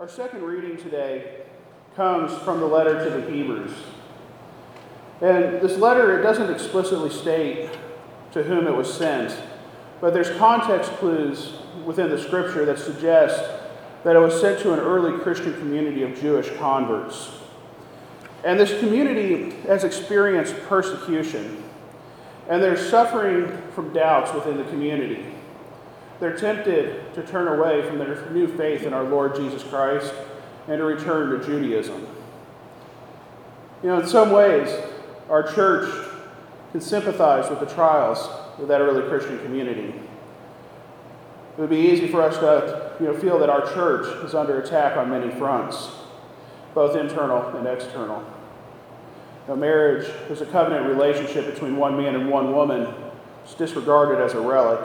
Our second reading today comes from the letter to the Hebrews. And this letter, it doesn't explicitly state to whom it was sent, but there's context clues within the scripture that suggest that it was sent to an early Christian community of Jewish converts. And this community has experienced persecution, and they're suffering from doubts within the community. They're tempted to turn away from their new faith in our Lord Jesus Christ and to return to Judaism. You know, in some ways, our church can sympathize with the trials of that early Christian community. It would be easy for us to you know, feel that our church is under attack on many fronts, both internal and external. Now, marriage is a covenant relationship between one man and one woman. It's disregarded as a relic.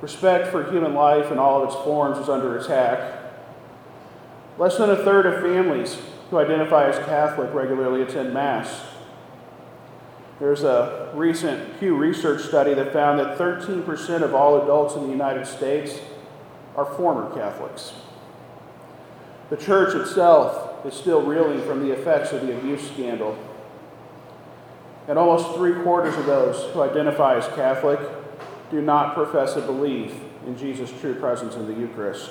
Respect for human life in all of its forms is under attack. Less than a third of families who identify as Catholic regularly attend Mass. There's a recent Pew Research study that found that 13% of all adults in the United States are former Catholics. The church itself is still reeling from the effects of the abuse scandal. And almost three quarters of those who identify as Catholic do not profess a belief in Jesus' true presence in the Eucharist.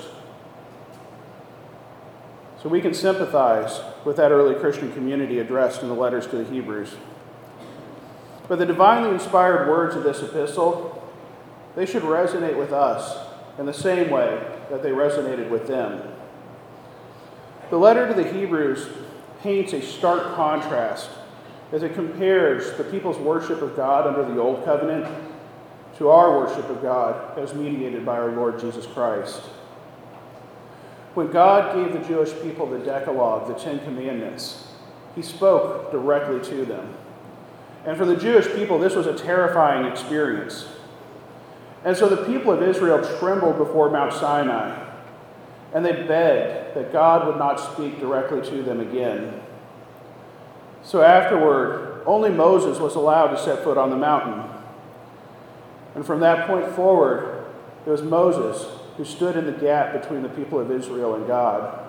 So we can sympathize with that early Christian community addressed in the letters to the Hebrews. But the divinely inspired words of this epistle, they should resonate with us in the same way that they resonated with them. The letter to the Hebrews paints a stark contrast as it compares the people's worship of God under the Old Covenant to our worship of God as mediated by our Lord Jesus Christ. When God gave the Jewish people the Decalogue, the Ten Commandments, he spoke directly to them. And for the Jewish people, this was a terrifying experience. And so the people of Israel trembled before Mount Sinai, and they begged that God would not speak directly to them again. So afterward, only Moses was allowed to set foot on the mountain. And from that point forward, it was Moses who stood in the gap between the people of Israel and God.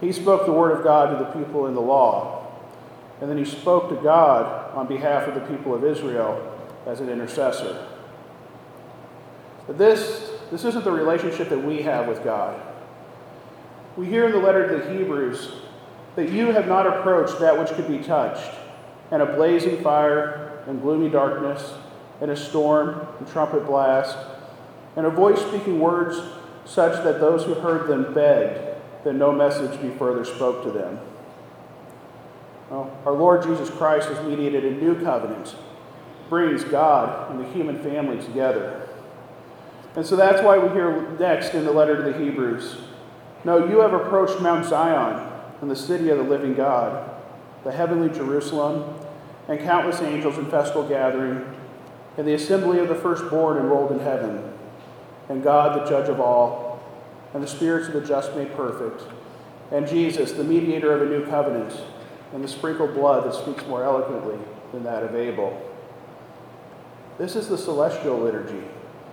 He spoke the word of God to the people in the law, and then he spoke to God on behalf of the people of Israel as an intercessor. But this, this isn't the relationship that we have with God. We hear in the letter to the Hebrews that you have not approached that which could be touched, and a blazing fire and gloomy darkness, and a storm and trumpet blast, and a voice speaking words such that those who heard them begged that no message be further spoke to them. Well, our Lord Jesus Christ has mediated a new covenant, brings God and the human family together. And so that's why we hear next in the letter to the Hebrews No, you have approached Mount Zion and the city of the living God, the heavenly Jerusalem, and countless angels in festal gathering, and the assembly of the firstborn enrolled in heaven, and God, the judge of all, and the spirits of the just made perfect, and Jesus, the mediator of a new covenant, and the sprinkled blood that speaks more eloquently than that of Abel. This is the celestial liturgy.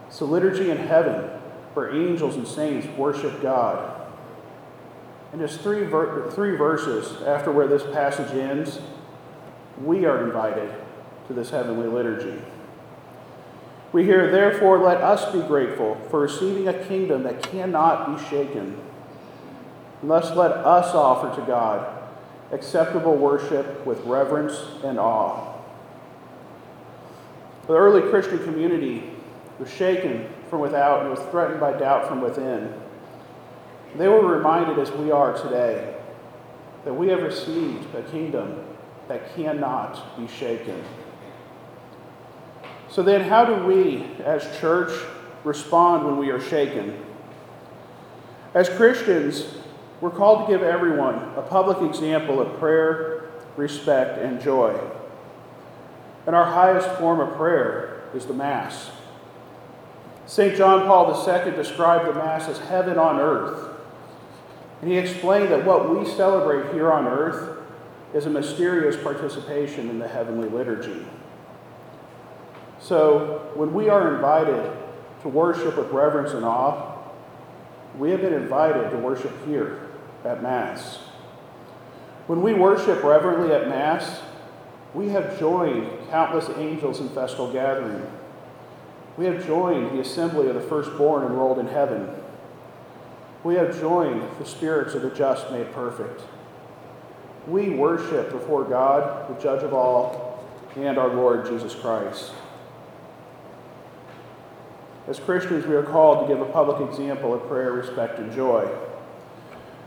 It's a liturgy in heaven where angels and saints worship God. And just three, ver- three verses after where this passage ends, we are invited to this heavenly liturgy. We hear, therefore, let us be grateful for receiving a kingdom that cannot be shaken. And thus let us offer to God acceptable worship with reverence and awe. The early Christian community was shaken from without and was threatened by doubt from within. They were reminded, as we are today, that we have received a kingdom that cannot be shaken. So then, how do we, as church, respond when we are shaken? As Christians, we're called to give everyone a public example of prayer, respect, and joy. And our highest form of prayer is the Mass. St. John Paul II described the Mass as heaven on earth. And he explained that what we celebrate here on earth is a mysterious participation in the heavenly liturgy. So, when we are invited to worship with reverence and awe, we have been invited to worship here at Mass. When we worship reverently at Mass, we have joined countless angels in festal gathering. We have joined the assembly of the firstborn enrolled in heaven. We have joined the spirits of the just made perfect. We worship before God, the judge of all, and our Lord Jesus Christ. As Christians, we are called to give a public example of prayer, respect, and joy.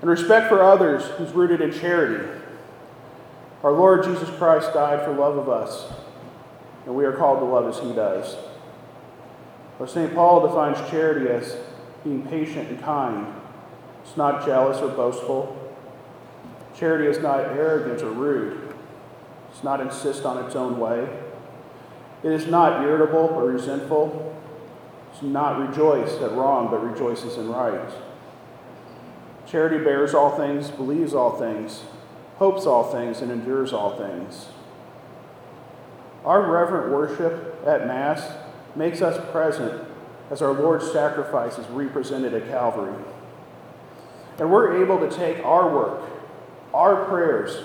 And respect for others is rooted in charity. Our Lord Jesus Christ died for love of us, and we are called to love as he does. Or St. Paul defines charity as being patient and kind. It's not jealous or boastful. Charity is not arrogant or rude. It's not insist on its own way. It is not irritable or resentful. Not rejoice at wrong, but rejoices in right. Charity bears all things, believes all things, hopes all things, and endures all things. Our reverent worship at Mass makes us present as our Lord's sacrifice is represented at Calvary. And we're able to take our work, our prayers,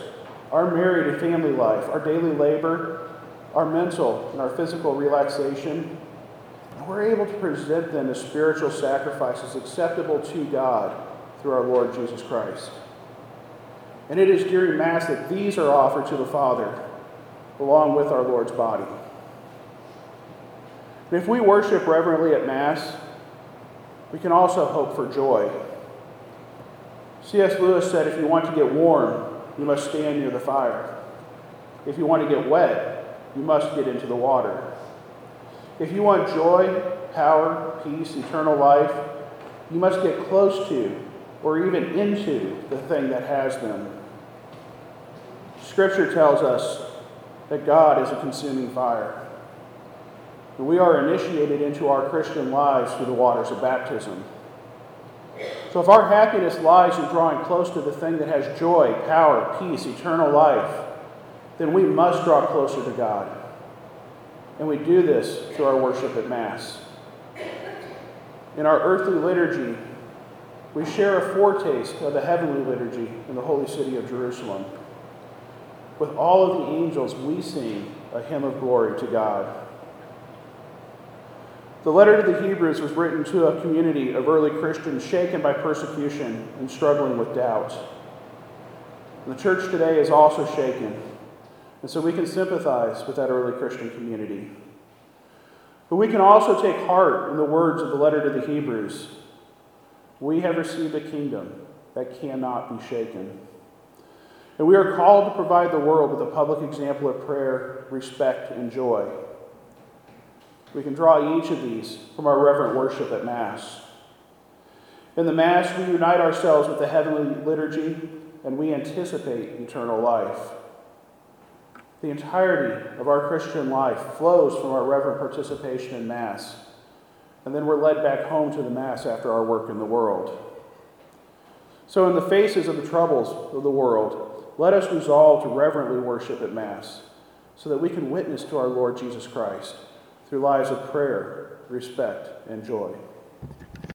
our married and family life, our daily labor, our mental and our physical relaxation, we're able to present them as spiritual sacrifices acceptable to God through our Lord Jesus Christ. And it is during Mass that these are offered to the Father, along with our Lord's body. And if we worship reverently at Mass, we can also hope for joy. C.S. Lewis said if you want to get warm, you must stand near the fire. If you want to get wet, you must get into the water. If you want joy, power, peace, eternal life, you must get close to or even into the thing that has them. Scripture tells us that God is a consuming fire. We are initiated into our Christian lives through the waters of baptism. So if our happiness lies in drawing close to the thing that has joy, power, peace, eternal life, then we must draw closer to God. And we do this through our worship at Mass. In our earthly liturgy, we share a foretaste of the heavenly liturgy in the holy city of Jerusalem. With all of the angels, we sing a hymn of glory to God. The letter to the Hebrews was written to a community of early Christians shaken by persecution and struggling with doubt. The church today is also shaken, and so we can sympathize with that early Christian community. But we can also take heart in the words of the letter to the Hebrews. We have received a kingdom that cannot be shaken. And we are called to provide the world with a public example of prayer, respect, and joy. We can draw each of these from our reverent worship at Mass. In the Mass, we unite ourselves with the heavenly liturgy and we anticipate eternal life. The entirety of our Christian life flows from our reverent participation in Mass, and then we're led back home to the Mass after our work in the world. So, in the faces of the troubles of the world, let us resolve to reverently worship at Mass so that we can witness to our Lord Jesus Christ through lives of prayer, respect, and joy.